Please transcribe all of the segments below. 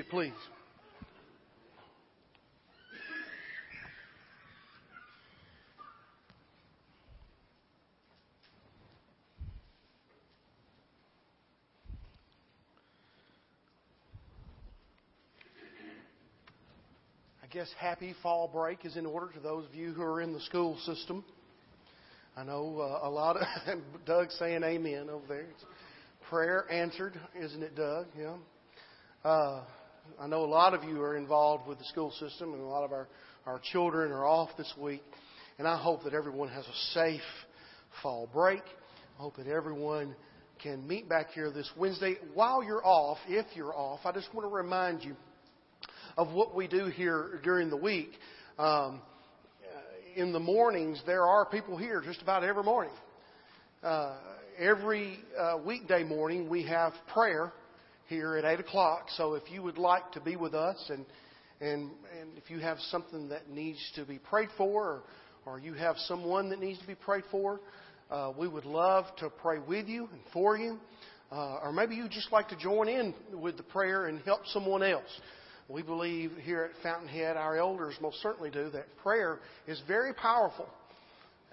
seated, please. I guess happy fall break is in order to those of you who are in the school system. I know uh, a lot of Doug saying amen over there. It's prayer answered, isn't it, Doug? Yeah. Uh, I know a lot of you are involved with the school system, and a lot of our, our children are off this week. And I hope that everyone has a safe fall break. I hope that everyone can meet back here this Wednesday. While you're off, if you're off, I just want to remind you of what we do here during the week. Um, in the mornings, there are people here just about every morning. Uh, every uh, weekday morning, we have prayer here at 8 o'clock. So if you would like to be with us and, and, and if you have something that needs to be prayed for or, or you have someone that needs to be prayed for, uh, we would love to pray with you and for you. Uh, or maybe you just like to join in with the prayer and help someone else. We believe here at Fountainhead, our elders most certainly do, that prayer is very powerful.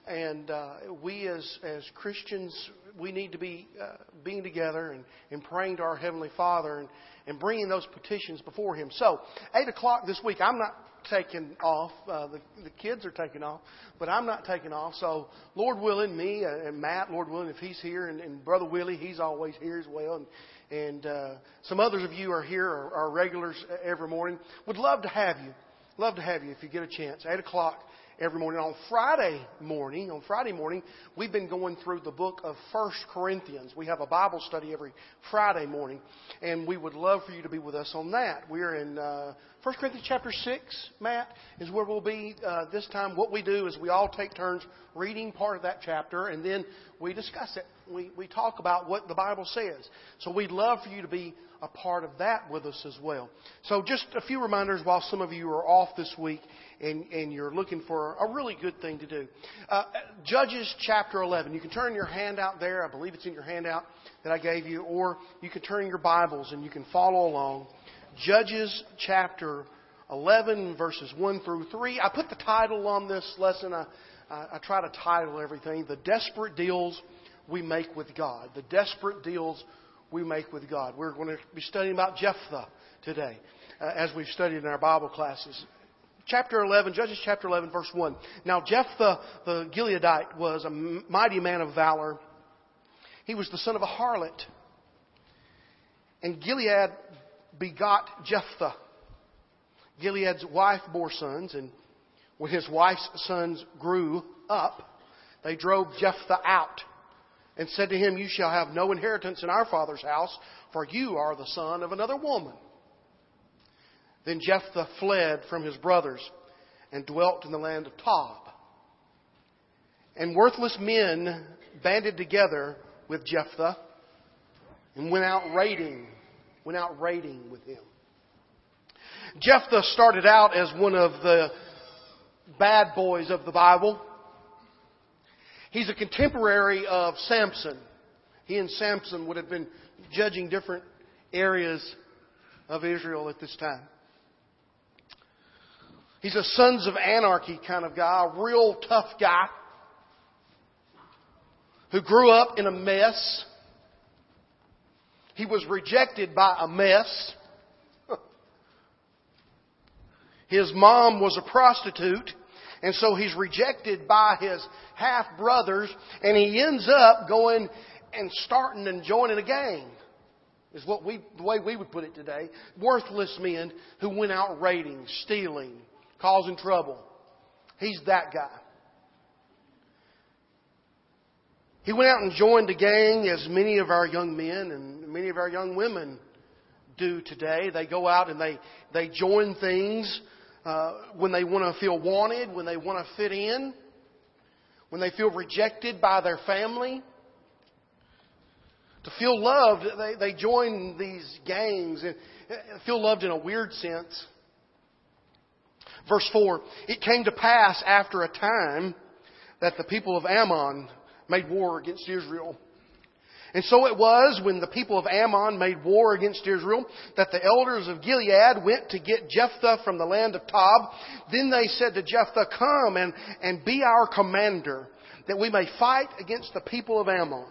And uh, we as, as Christians, we need to be uh, being together and, and praying to our Heavenly Father and, and bringing those petitions before Him. So, 8 o'clock this week, I'm not taking off. Uh, the, the kids are taking off, but I'm not taking off. So, Lord willing, me and Matt, Lord willing, if he's here, and, and Brother Willie, he's always here as well. And, and uh, some others of you are here, are, are regulars every morning. Would love to have you. Love to have you if you get a chance. 8 o'clock every morning. On Friday morning, on Friday morning, we've been going through the book of First Corinthians. We have a Bible study every Friday morning, and we would love for you to be with us on that. We're in uh, 1 Corinthians chapter 6, Matt, is where we'll be uh, this time. What we do is we all take turns reading part of that chapter, and then we discuss it we, we talk about what the Bible says. So we'd love for you to be a part of that with us as well. So just a few reminders while some of you are off this week and, and you're looking for a really good thing to do. Uh, Judges chapter 11. You can turn your handout there. I believe it's in your handout that I gave you. Or you can turn your Bibles and you can follow along. Judges chapter 11 verses 1 through 3. I put the title on this lesson. I, I, try to title everything. The Desperate Deals we make with God, the desperate deals we make with God. We're going to be studying about Jephthah today, uh, as we've studied in our Bible classes. Chapter 11, Judges chapter 11, verse 1. Now Jephthah the Gileadite was a mighty man of valor. He was the son of a harlot. And Gilead begot Jephthah. Gilead's wife bore sons, and when his wife's sons grew up, they drove Jephthah out and said to him, You shall have no inheritance in our father's house, for you are the son of another woman. Then Jephthah fled from his brothers and dwelt in the land of Tob. And worthless men banded together with Jephthah and went out raiding, went out raiding with him. Jephthah started out as one of the bad boys of the Bible. He's a contemporary of Samson. He and Samson would have been judging different areas of Israel at this time. He's a sons of anarchy kind of guy, a real tough guy who grew up in a mess. He was rejected by a mess. His mom was a prostitute. And so he's rejected by his half brothers, and he ends up going and starting and joining a gang. Is what we, the way we would put it today. Worthless men who went out raiding, stealing, causing trouble. He's that guy. He went out and joined a gang, as many of our young men and many of our young women do today. They go out and they, they join things uh, when they want to feel wanted, when they want to fit in, when they feel rejected by their family. To feel loved, they, they join these gangs and feel loved in a weird sense. Verse 4 It came to pass after a time that the people of Ammon made war against Israel. And so it was when the people of Ammon made war against Israel that the elders of Gilead went to get Jephthah from the land of Tob. Then they said to Jephthah, Come and, and be our commander, that we may fight against the people of Ammon.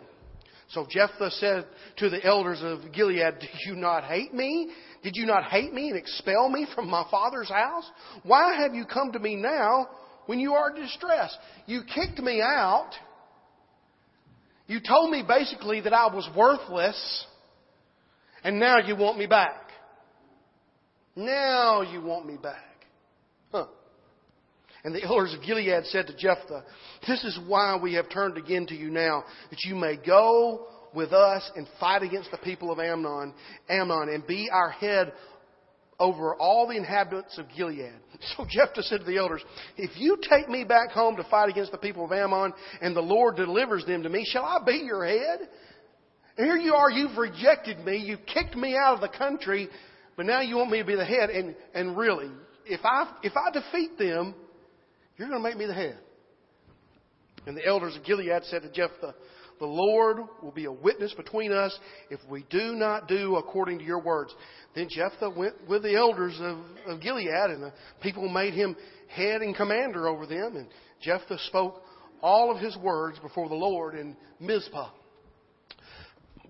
So Jephthah said to the elders of Gilead, Do you not hate me? Did you not hate me and expel me from my father's house? Why have you come to me now when you are distressed? You kicked me out you told me basically that I was worthless, and now you want me back. Now you want me back. Huh. And the elders of Gilead said to Jephthah, This is why we have turned again to you now, that you may go with us and fight against the people of Ammon, Ammon, and be our head over all the inhabitants of Gilead. So Jephthah said to the elders, If you take me back home to fight against the people of Ammon, and the Lord delivers them to me, shall I be your head? Here you are, you've rejected me, you kicked me out of the country, but now you want me to be the head. And, and really, if I, if I defeat them, you're going to make me the head. And the elders of Gilead said to Jephthah, the Lord will be a witness between us if we do not do according to your words. Then Jephthah went with the elders of, of Gilead, and the people made him head and commander over them. And Jephthah spoke all of his words before the Lord in Mizpah.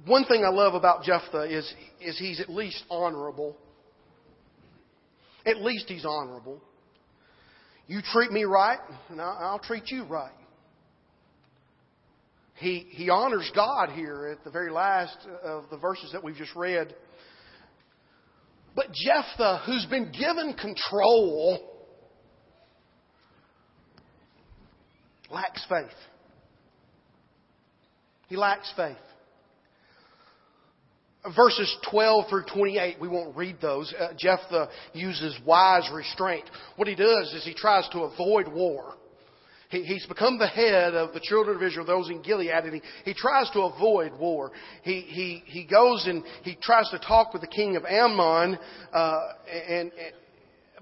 One thing I love about Jephthah is, is he's at least honorable. At least he's honorable. You treat me right, and I'll treat you right he, he honors God here at the very last of the verses that we've just read. But Jephthah, who's been given control, lacks faith. He lacks faith. Verses 12 through 28, we won't read those. Uh, Jephthah uses wise restraint. What he does is he tries to avoid war. He, he's become the head of the children of Israel, those in Gilead, and he, he tries to avoid war. He, he, he goes and he tries to talk with the king of Ammon, uh, and, and,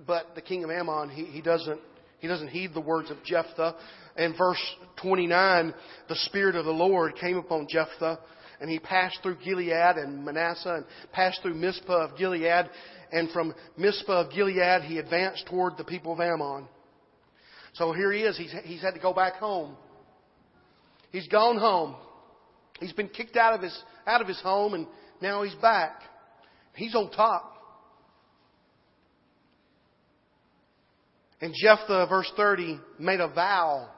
but the king of Ammon, he, he doesn't, he doesn't heed the words of Jephthah. In verse 29, the Spirit of the Lord came upon Jephthah, and he passed through Gilead and Manasseh, and passed through Mizpah of Gilead, and from Mizpah of Gilead he advanced toward the people of Ammon. So here he is. He's, he's had to go back home. He's gone home. He's been kicked out of his, out of his home and now he's back. He's on top. And Jephthah, verse 30, made a vow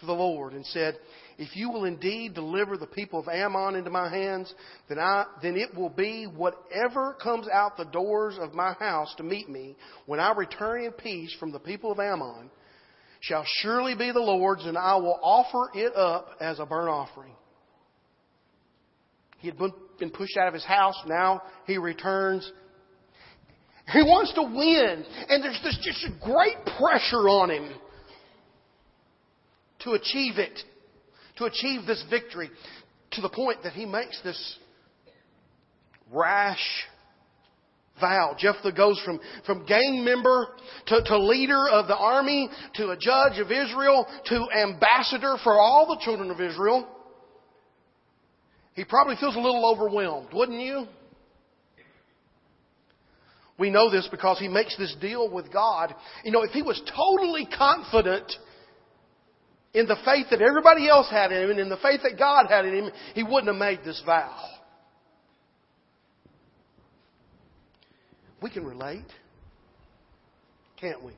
to the Lord and said, If you will indeed deliver the people of Ammon into my hands, then, I, then it will be whatever comes out the doors of my house to meet me when I return in peace from the people of Ammon shall surely be the Lord's, and I will offer it up as a burnt offering. He had been pushed out of his house. Now he returns. He wants to win. And there's this just a great pressure on him to achieve it, to achieve this victory, to the point that he makes this rash vow. Jephthah goes from, from gang member to, to leader of the army to a judge of Israel to ambassador for all the children of Israel. He probably feels a little overwhelmed, wouldn't you? We know this because he makes this deal with God. You know, if he was totally confident in the faith that everybody else had in him and in the faith that God had in him, he wouldn't have made this vow. We can relate, can't we?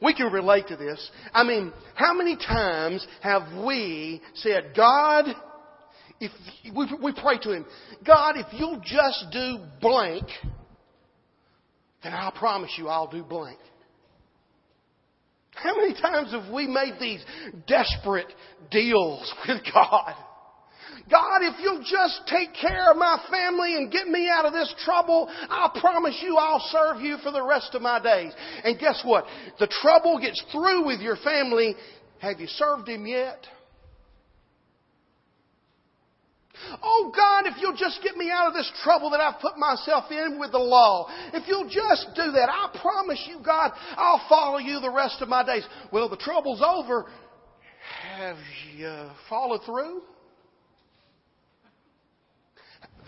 We can relate to this. I mean, how many times have we said, God, if we, we pray to Him, God, if you'll just do blank, then I promise you I'll do blank. How many times have we made these desperate deals with God? God, if you'll just take care of my family and get me out of this trouble, I'll promise you I'll serve you for the rest of my days. And guess what? The trouble gets through with your family. Have you served him yet? Oh God, if you'll just get me out of this trouble that I've put myself in with the law, if you'll just do that, I promise you, God, I'll follow you the rest of my days. Well, the trouble's over. Have you followed through?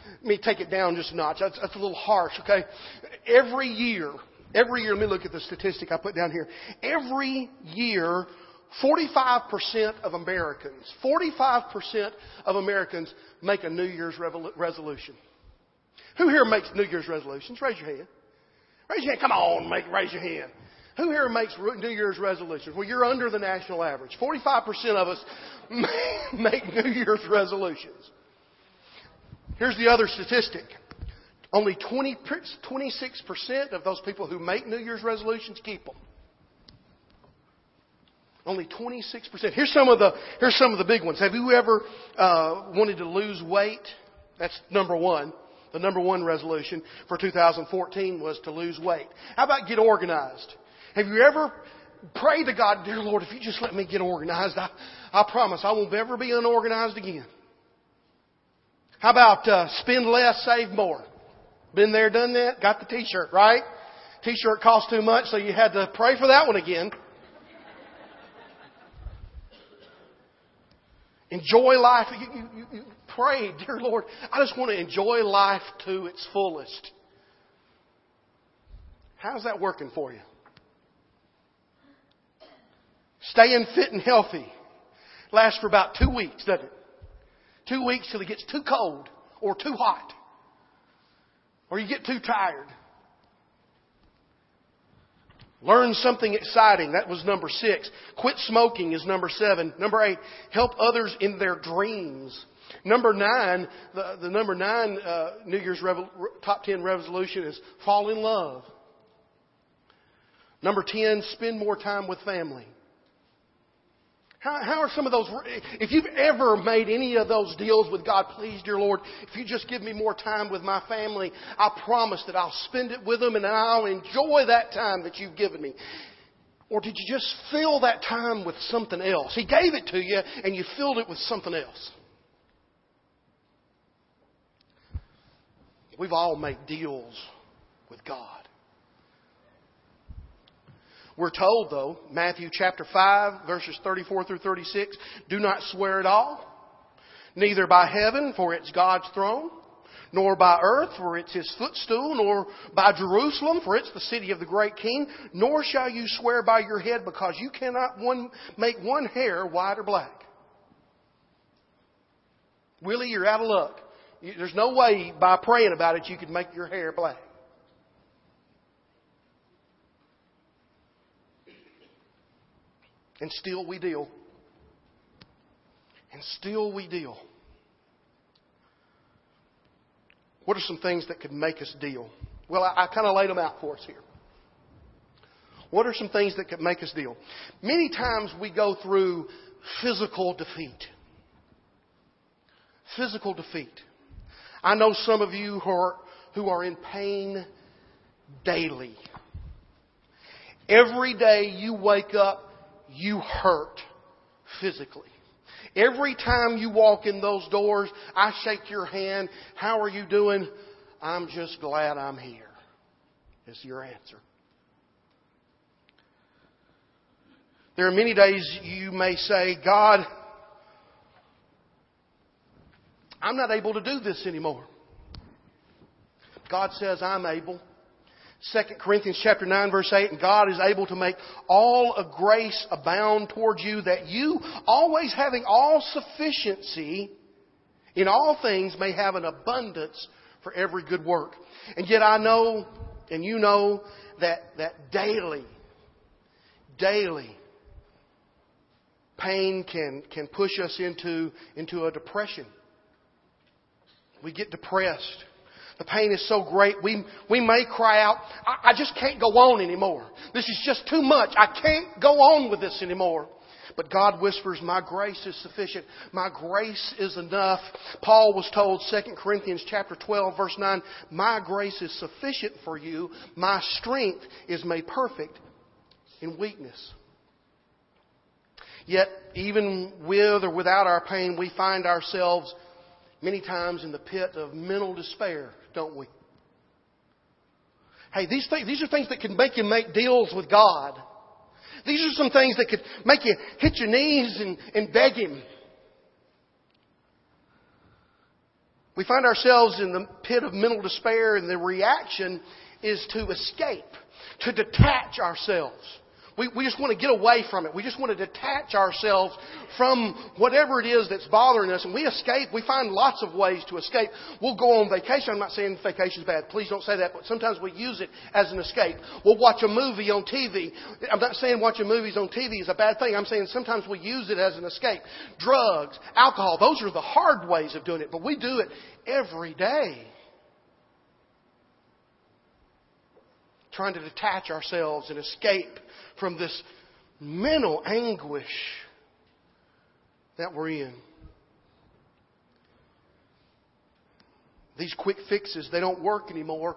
Let me take it down just a notch. That's, that's a little harsh, okay? Every year, every year, let me look at the statistic I put down here. Every year, 45% of Americans, 45% of Americans make a New Year's resolution. Who here makes New Year's resolutions? Raise your hand. Raise your hand. Come on, make, raise your hand. Who here makes New Year's resolutions? Well, you're under the national average. 45% of us make New Year's resolutions. Here's the other statistic. Only 20, 26% of those people who make New Year's resolutions keep them. Only 26%. Here's some of the, here's some of the big ones. Have you ever uh, wanted to lose weight? That's number one. The number one resolution for 2014 was to lose weight. How about get organized? Have you ever prayed to God, dear Lord, if you just let me get organized, I, I promise I won't ever be unorganized again. How about uh, spend less, save more? Been there, done that? Got the t-shirt, right? T-shirt cost too much, so you had to pray for that one again. Enjoy life. You, you, you, pray, dear Lord, I just want to enjoy life to its fullest. How's that working for you? Staying fit and healthy lasts for about two weeks, doesn't it? Two weeks till it gets too cold or too hot. Or you get too tired. Learn something exciting. That was number six. Quit smoking is number seven. Number eight, help others in their dreams. Number nine, the, the number nine uh, New Year's Revo- top ten resolution is fall in love. Number ten, spend more time with family. How, how are some of those, if you've ever made any of those deals with God, please, dear Lord, if you just give me more time with my family, I promise that I'll spend it with them and I'll enjoy that time that you've given me. Or did you just fill that time with something else? He gave it to you and you filled it with something else. We've all made deals with God. We're told, though, Matthew chapter 5, verses 34 through 36, do not swear at all, neither by heaven, for it's God's throne, nor by earth, for it's his footstool, nor by Jerusalem, for it's the city of the great king, nor shall you swear by your head, because you cannot one, make one hair white or black. Willie, you're out of luck. There's no way by praying about it you could make your hair black. And still we deal. And still we deal. What are some things that could make us deal? Well, I, I kind of laid them out for us here. What are some things that could make us deal? Many times we go through physical defeat. Physical defeat. I know some of you who are, who are in pain daily. Every day you wake up you hurt physically. Every time you walk in those doors, I shake your hand. How are you doing? I'm just glad I'm here. Is your answer. There are many days you may say, God, I'm not able to do this anymore. God says, I'm able. 2 Corinthians chapter 9 verse 8, and God is able to make all of grace abound towards you that you, always having all sufficiency in all things, may have an abundance for every good work. And yet I know, and you know, that, that daily, daily, pain can, can push us into, into a depression. We get depressed. The pain is so great, we, we may cry out, I, I just can't go on anymore. This is just too much. I can't go on with this anymore. But God whispers, My grace is sufficient. My grace is enough. Paul was told, 2 Corinthians chapter 12, verse 9, My grace is sufficient for you. My strength is made perfect in weakness. Yet, even with or without our pain, we find ourselves many times in the pit of mental despair don't we? Hey, these, things, these are things that can make you make deals with God. These are some things that could make you hit your knees and, and beg Him. We find ourselves in the pit of mental despair, and the reaction is to escape, to detach ourselves. We, we just want to get away from it. We just want to detach ourselves from whatever it is that's bothering us. And we escape. We find lots of ways to escape. We'll go on vacation. I'm not saying vacation is bad. Please don't say that. But sometimes we use it as an escape. We'll watch a movie on TV. I'm not saying watching movies on TV is a bad thing. I'm saying sometimes we use it as an escape. Drugs, alcohol, those are the hard ways of doing it. But we do it every day. Trying to detach ourselves and escape from this mental anguish that we're in. These quick fixes, they don't work anymore.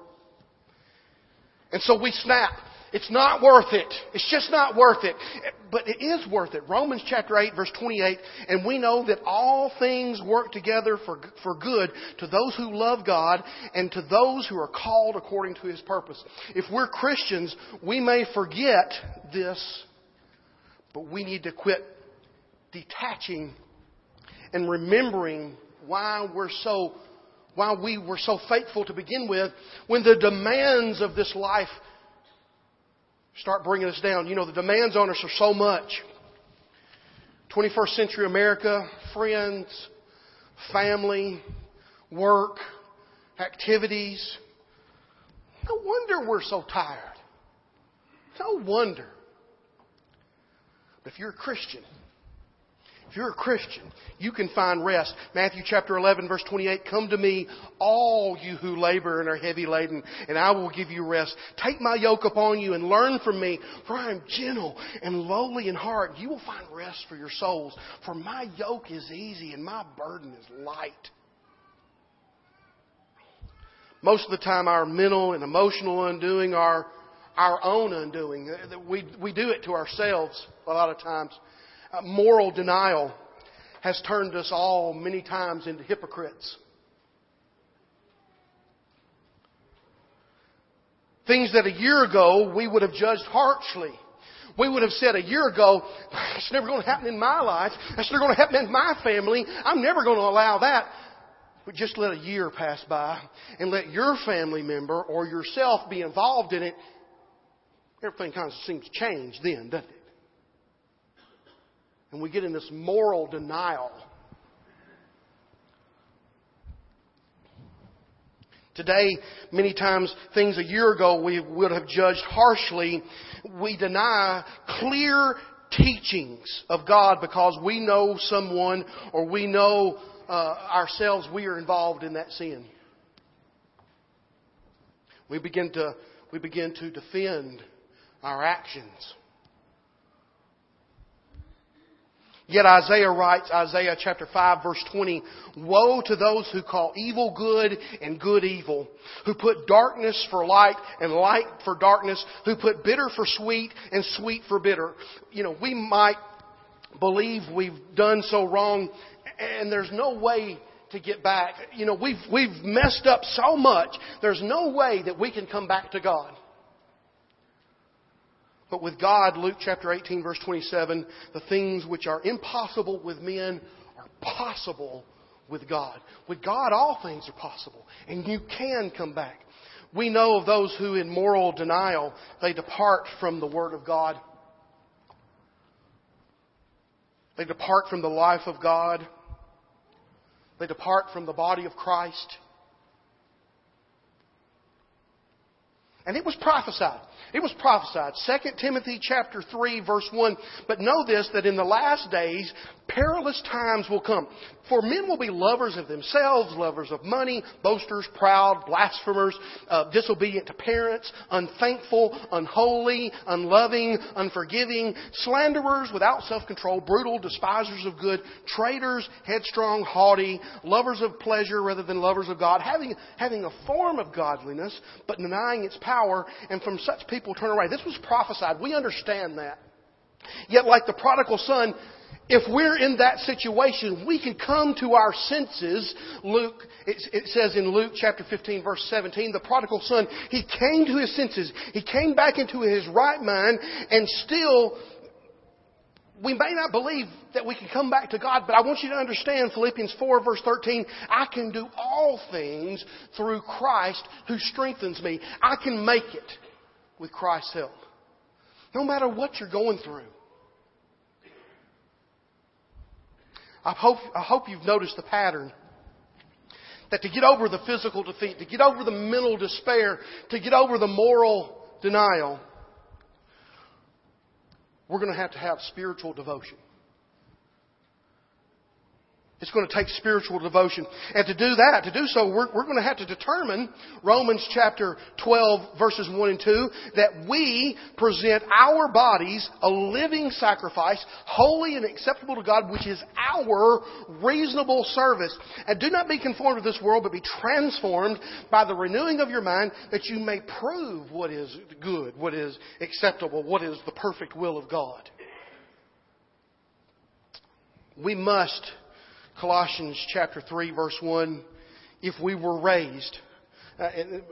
And so we snap. It's not worth it. It's just not worth it. But it is worth it. Romans chapter 8 verse 28, and we know that all things work together for, for good to those who love God and to those who are called according to His purpose. If we're Christians, we may forget this, but we need to quit detaching and remembering why we're so why we were so faithful to begin with when the demands of this life start bringing us down. You know, the demands on us are so much. 21st century America, friends, family, work, activities. No wonder we're so tired. No wonder. But if you're a Christian, you're a Christian, you can find rest. Matthew chapter 11 verse 28, come to me, all you who labor and are heavy laden, and I will give you rest. Take my yoke upon you and learn from me, for I am gentle and lowly in heart. You will find rest for your souls, for my yoke is easy and my burden is light. Most of the time our mental and emotional undoing are our own undoing. We, we do it to ourselves a lot of times. Uh, moral denial has turned us all many times into hypocrites. Things that a year ago we would have judged harshly. We would have said a year ago, it's never going to happen in my life. That's never going to happen in my family. I'm never going to allow that. But just let a year pass by and let your family member or yourself be involved in it. Everything kind of seems to change then, doesn't it? And we get in this moral denial. Today, many times, things a year ago we would have judged harshly. We deny clear teachings of God because we know someone or we know uh, ourselves we are involved in that sin. We begin to we begin to defend our actions. Yet Isaiah writes, Isaiah chapter 5 verse 20, Woe to those who call evil good and good evil, who put darkness for light and light for darkness, who put bitter for sweet and sweet for bitter. You know, we might believe we've done so wrong and there's no way to get back. You know, we've, we've messed up so much, there's no way that we can come back to God. But with God, Luke chapter 18 verse 27, the things which are impossible with men are possible with God. With God, all things are possible. And you can come back. We know of those who in moral denial, they depart from the Word of God. They depart from the life of God. They depart from the body of Christ. And it was prophesied. It was prophesied. 2 Timothy chapter 3 verse 1. But know this, that in the last days, perilous times will come. For men will be lovers of themselves, lovers of money, boasters, proud, blasphemers, uh, disobedient to parents, unthankful, unholy, unloving, unforgiving, slanderers, without self-control, brutal, despisers of good, traitors, headstrong, haughty, lovers of pleasure rather than lovers of God, having, having a form of godliness, but denying its power, and from such people turn away. This was prophesied. We understand that. Yet like the prodigal son, if we're in that situation, we can come to our senses. Luke, it, it, says in Luke chapter 15 verse 17, the prodigal son, he came to his senses. He came back into his right mind and still we may not believe that we can come back to God, but I want you to understand Philippians 4 verse 13, I can do all things through Christ who strengthens me. I can make it with Christ's help. No matter what you're going through. I hope, I hope you've noticed the pattern. That to get over the physical defeat, to get over the mental despair, to get over the moral denial, we're going to have to have spiritual devotion. It's going to take spiritual devotion. And to do that, to do so, we're, we're going to have to determine, Romans chapter 12 verses 1 and 2, that we present our bodies a living sacrifice, holy and acceptable to God, which is our reasonable service. And do not be conformed to this world, but be transformed by the renewing of your mind, that you may prove what is good, what is acceptable, what is the perfect will of God. We must Colossians chapter 3 verse 1, if we were raised, uh,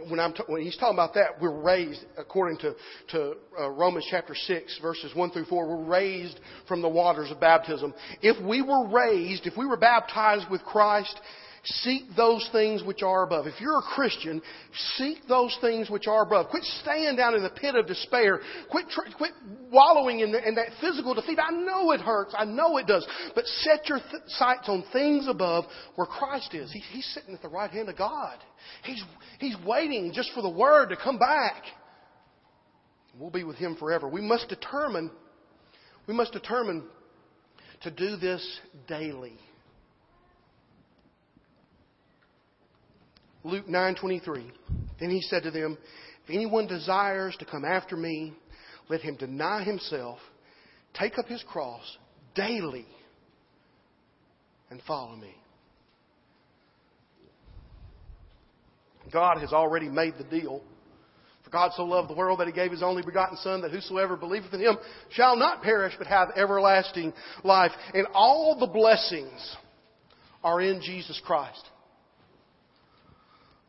when, I'm t- when he's talking about that, we're raised according to, to uh, Romans chapter 6 verses 1 through 4. We're raised from the waters of baptism. If we were raised, if we were baptized with Christ, Seek those things which are above. If you're a Christian, seek those things which are above. Quit staying down in the pit of despair. Quit, quit wallowing in, the, in, that physical defeat. I know it hurts. I know it does. But set your th- sights on things above where Christ is. He, he's sitting at the right hand of God. He's, he's waiting just for the word to come back. We'll be with Him forever. We must determine, we must determine to do this daily. Luke 9:23. Then he said to them, "If anyone desires to come after me, let him deny himself, take up his cross daily, and follow me." God has already made the deal. For God so loved the world that he gave his only begotten Son, that whosoever believeth in him shall not perish, but have everlasting life. And all the blessings are in Jesus Christ.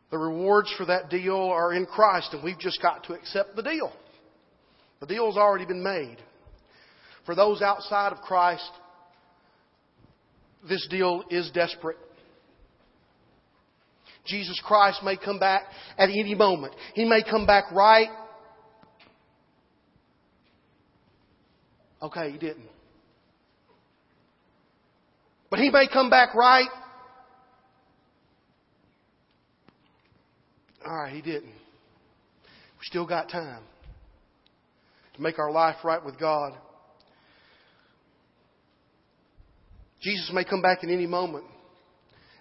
The rewards for that deal are in Christ, and we've just got to accept the deal. The deal's already been made. For those outside of Christ, this deal is desperate. Jesus Christ may come back at any moment. He may come back right. Okay, he didn't. But he may come back right All right, he didn't. We still got time to make our life right with God. Jesus may come back at any moment,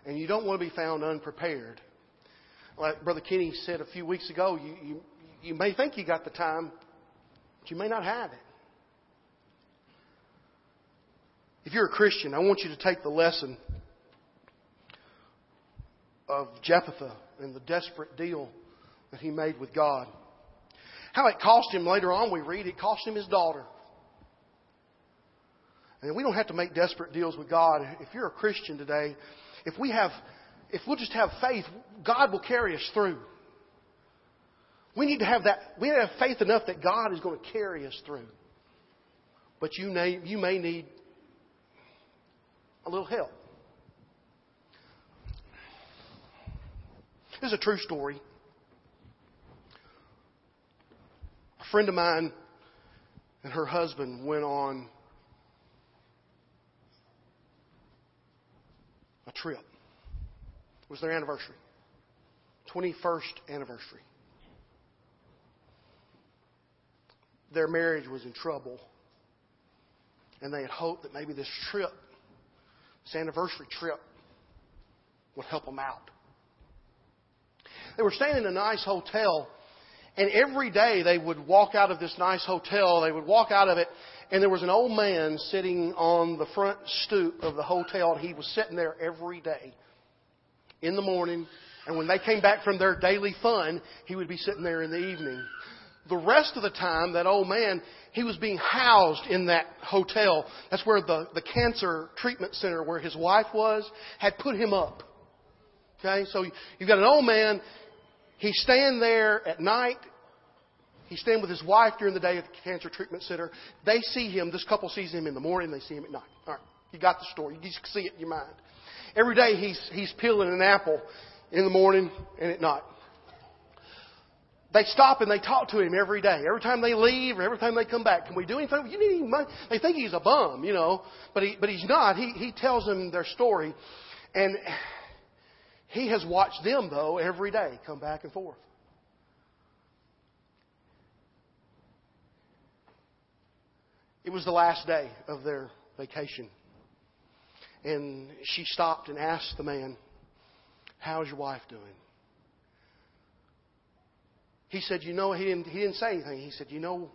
and you don't want to be found unprepared. Like Brother Kenny said a few weeks ago, you, you, you may think you got the time, but you may not have it. If you're a Christian, I want you to take the lesson of Jephthah and the desperate deal that he made with God. How it cost him, later on we read, it cost him his daughter. And we don't have to make desperate deals with God. If you're a Christian today, if we have, if we'll just have faith, God will carry us through. We need to have that, we need to have faith enough that God is going to carry us through. But you may, you may need a little help. This is a true story. A friend of mine and her husband went on a trip. It was their anniversary. 21st anniversary. Their marriage was in trouble. And they had hoped that maybe this trip, this anniversary trip, would help them out. They were staying in a nice hotel, and every day they would walk out of this nice hotel, they would walk out of it, and there was an old man sitting on the front stoop of the hotel, and he was sitting there every day in the morning, and when they came back from their daily fun, he would be sitting there in the evening. The rest of the time, that old man, he was being housed in that hotel. That's where the, the cancer treatment center where his wife was had put him up. Okay, so you've got an old man He's staying there at night He's staying with his wife during the day at the cancer treatment center. They see him, this couple sees him in the morning, they see him at night. All right, you got the story. You just see it in your mind. Every day he's, he's peeling an apple in the morning and at night. They stop and they talk to him every day. Every time they leave or every time they come back. Can we do anything? You need any money? They think he's a bum, you know, but he, but he's not. He, he tells them their story and he has watched them though every day come back and forth. It was the last day of their vacation. And she stopped and asked the man, How's your wife doing? He said, You know, he didn't, he didn't say anything. He said, You know,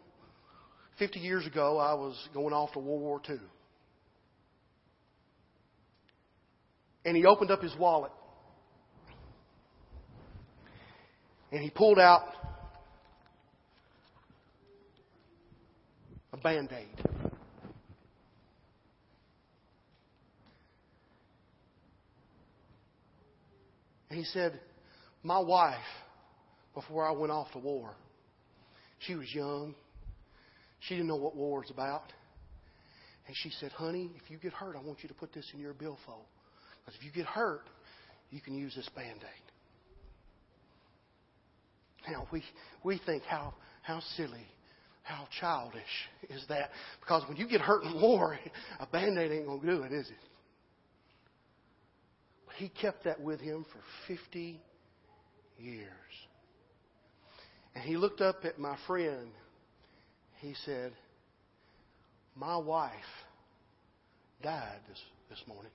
50 years ago, I was going off to World War II. And he opened up his wallet. And he pulled out a band aid. And he said, My wife, before I went off to war, she was young. She didn't know what war was about. And she said, Honey, if you get hurt, I want you to put this in your billfold. Because if you get hurt, you can use this band aid. Now, we, we think how, how silly how childish is that? Because when you get hurt in war, a band aid ain't going to do it, is it? But he kept that with him for 50 years. And he looked up at my friend. He said, My wife died this, this morning.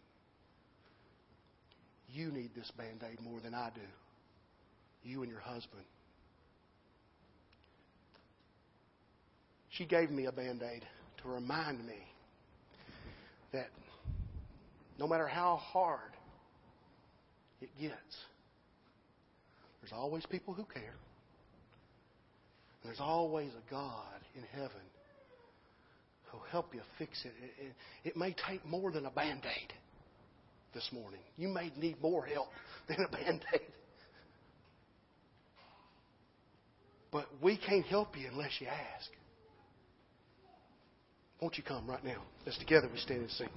You need this band aid more than I do. You and your husband. She gave me a band aid to remind me that no matter how hard it gets, there's always people who care. There's always a God in heaven who'll help you fix it. It, it, it may take more than a band aid this morning. You may need more help than a band aid. But we can't help you unless you ask. Won't you come right now? Let's together we stand and sing.